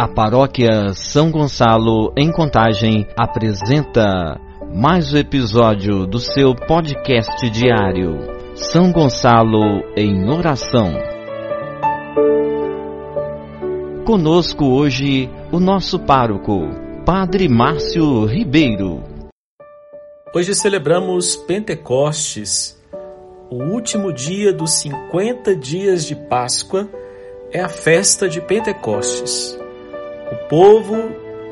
A paróquia São Gonçalo, em Contagem, apresenta mais um episódio do seu podcast diário. São Gonçalo em Oração. Conosco hoje o nosso pároco, Padre Márcio Ribeiro. Hoje celebramos Pentecostes, o último dia dos 50 dias de Páscoa é a festa de Pentecostes. O povo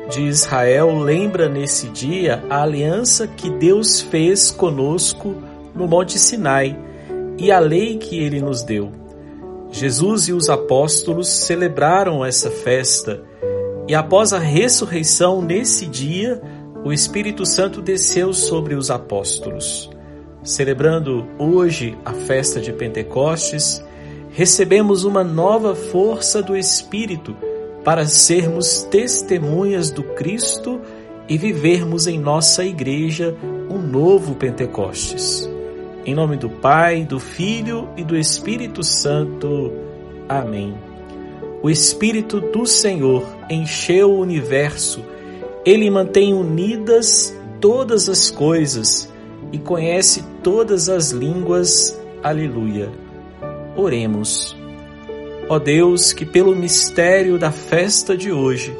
de Israel lembra nesse dia a aliança que Deus fez conosco no Monte Sinai e a lei que ele nos deu. Jesus e os apóstolos celebraram essa festa e após a ressurreição nesse dia, o Espírito Santo desceu sobre os apóstolos. Celebrando hoje a festa de Pentecostes, recebemos uma nova força do Espírito para sermos testemunhas do Cristo e vivermos em nossa igreja um novo Pentecostes. Em nome do Pai, do Filho e do Espírito Santo. Amém. O Espírito do Senhor encheu o universo, ele mantém unidas todas as coisas e conhece todas as línguas. Aleluia. Oremos. Ó Deus, que pelo mistério da festa de hoje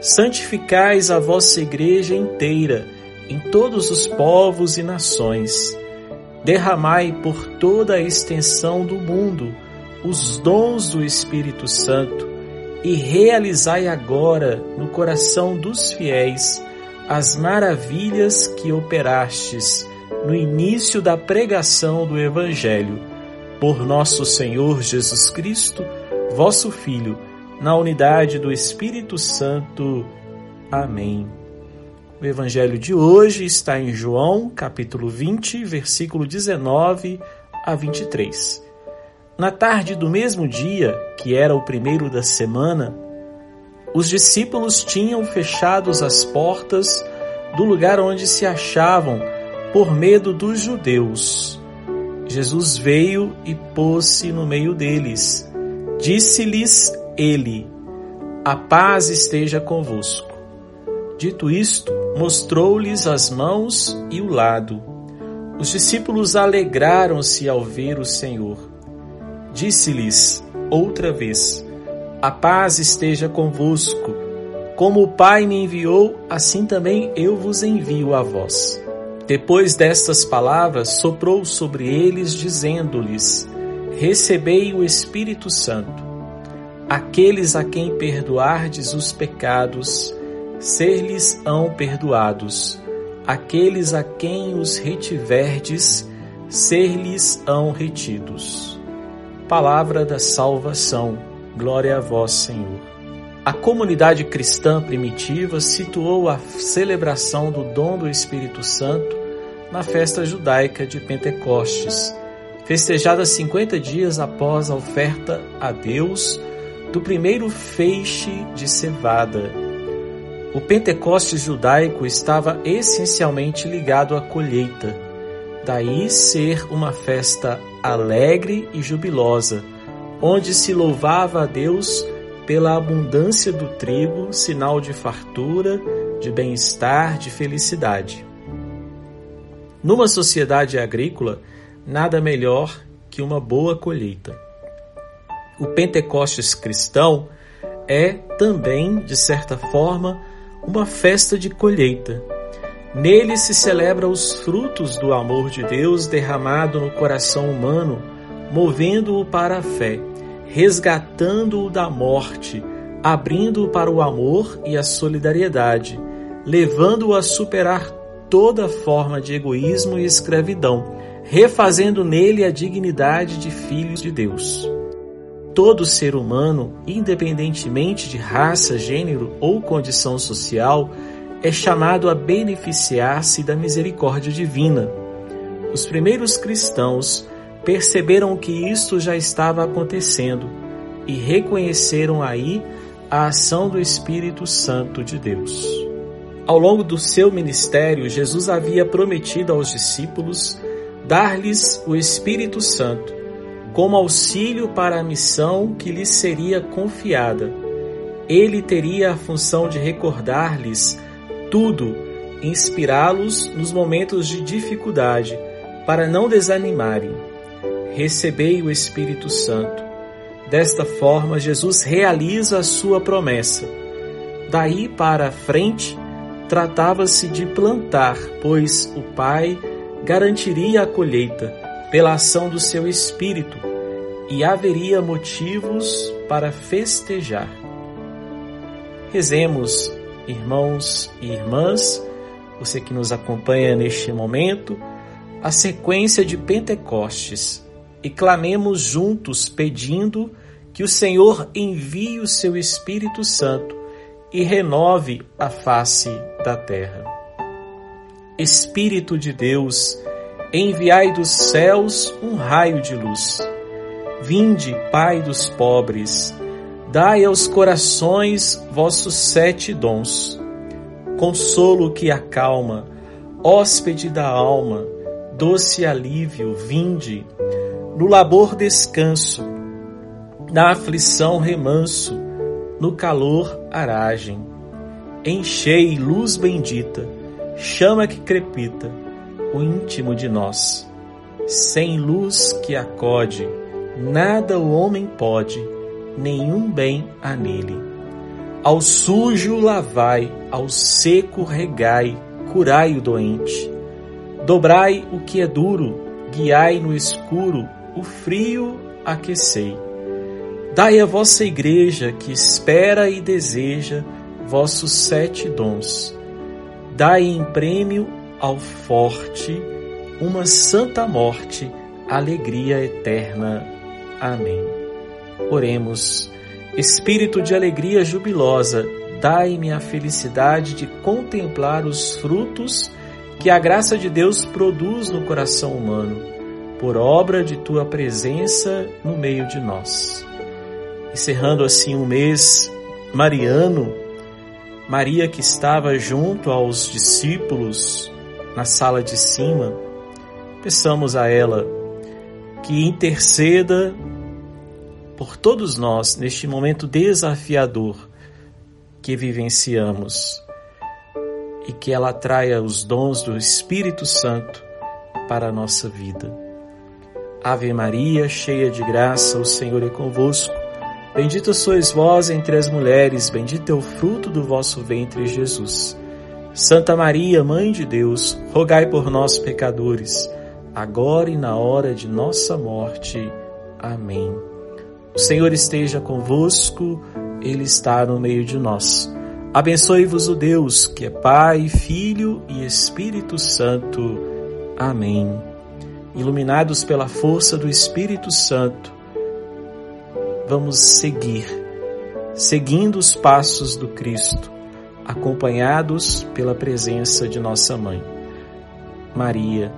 santificais a vossa igreja inteira em todos os povos e nações. Derramai por toda a extensão do mundo os dons do Espírito Santo e realizai agora no coração dos fiéis as maravilhas que operastes no início da pregação do Evangelho. Por nosso Senhor Jesus Cristo, vosso Filho, na unidade do Espírito Santo. Amém. O evangelho de hoje está em João, capítulo 20, versículo 19 a 23. Na tarde do mesmo dia, que era o primeiro da semana, os discípulos tinham fechado as portas do lugar onde se achavam por medo dos judeus. Jesus veio e pôs-se no meio deles Disse-lhes ele: A paz esteja convosco. Dito isto, mostrou-lhes as mãos e o lado. Os discípulos alegraram-se ao ver o Senhor. Disse-lhes outra vez: A paz esteja convosco. Como o Pai me enviou, assim também eu vos envio a vós. Depois destas palavras, soprou sobre eles, dizendo-lhes: recebei o Espírito Santo. Aqueles a quem perdoardes os pecados, ser-lhes-ão perdoados. Aqueles a quem os retiverdes, ser-lhes-ão retidos. Palavra da salvação. Glória a vós, Senhor. A comunidade cristã primitiva situou a celebração do dom do Espírito Santo na festa judaica de Pentecostes, festejada 50 dias após a oferta a Deus do primeiro feixe de cevada. O Pentecostes judaico estava essencialmente ligado à colheita, daí ser uma festa alegre e jubilosa, onde se louvava a Deus pela abundância do trigo, sinal de fartura, de bem-estar, de felicidade. Numa sociedade agrícola, nada melhor que uma boa colheita. O Pentecostes cristão é também, de certa forma, uma festa de colheita. Nele se celebra os frutos do amor de Deus derramado no coração humano, movendo-o para a fé, resgatando-o da morte, abrindo-o para o amor e a solidariedade, levando-o a superar toda forma de egoísmo e escravidão, refazendo nele a dignidade de filhos de Deus. Todo ser humano, independentemente de raça, gênero ou condição social, é chamado a beneficiar-se da misericórdia divina. Os primeiros cristãos perceberam que isto já estava acontecendo e reconheceram aí a ação do Espírito Santo de Deus. Ao longo do seu ministério, Jesus havia prometido aos discípulos dar-lhes o Espírito Santo, como auxílio para a missão que lhes seria confiada. ele teria a função de recordar-lhes tudo, inspirá-los nos momentos de dificuldade, para não desanimarem. Recebei o Espírito Santo. Desta forma, Jesus realiza a sua promessa. Daí para frente, tratava-se de plantar, pois o Pai garantiria a colheita pela ação do seu Espírito e haveria motivos para festejar. Rezemos, irmãos e irmãs, você que nos acompanha neste momento, a sequência de Pentecostes e clamemos juntos pedindo que o Senhor envie o seu Espírito Santo e renove a face da terra. Espírito de Deus, enviai dos céus um raio de luz. Vinde, Pai dos pobres, dai aos corações vossos sete dons. Consolo que acalma, hóspede da alma, doce alívio, vinde. No labor descanso, na aflição remanso, no calor aragem. Enchei luz bendita, chama que crepita, o íntimo de nós. Sem luz que acode, nada o homem pode, nenhum bem há nele. Ao sujo lavai, ao seco regai, curai o doente. Dobrai o que é duro, guiai no escuro, o frio aquecei Dai a vossa igreja que espera e deseja vossos sete dons. Dai em prêmio ao forte uma santa morte, alegria eterna. Amém. Oremos. Espírito de alegria jubilosa, dai-me a felicidade de contemplar os frutos que a graça de Deus produz no coração humano, por obra de tua presença no meio de nós encerrando assim um mês mariano, Maria que estava junto aos discípulos na sala de cima, peçamos a ela que interceda por todos nós neste momento desafiador que vivenciamos e que ela traia os dons do Espírito Santo para a nossa vida. Ave Maria, cheia de graça, o Senhor é convosco. Bendita sois vós entre as mulheres, bendito é o fruto do vosso ventre, Jesus. Santa Maria, Mãe de Deus, rogai por nós, pecadores, agora e na hora de nossa morte. Amém. O Senhor esteja convosco, Ele está no meio de nós. Abençoe-vos o Deus, que é Pai, Filho e Espírito Santo. Amém. Iluminados pela força do Espírito Santo, vamos seguir, seguindo os passos do Cristo, acompanhados pela presença de nossa mãe, Maria,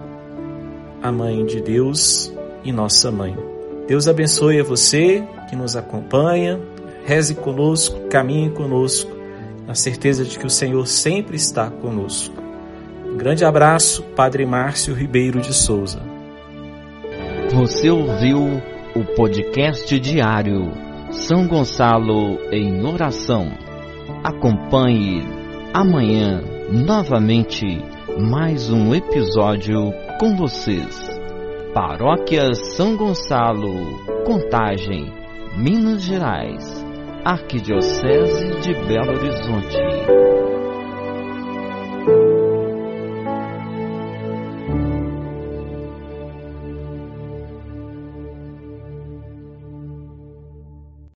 a mãe de Deus e nossa mãe. Deus abençoe a você que nos acompanha, reze conosco, caminhe conosco, na certeza de que o Senhor sempre está conosco. Um grande abraço, Padre Márcio Ribeiro de Souza. Você ouviu o podcast diário São Gonçalo em Oração. Acompanhe amanhã novamente mais um episódio com vocês. Paróquia São Gonçalo, Contagem, Minas Gerais, Arquidiocese de Belo Horizonte.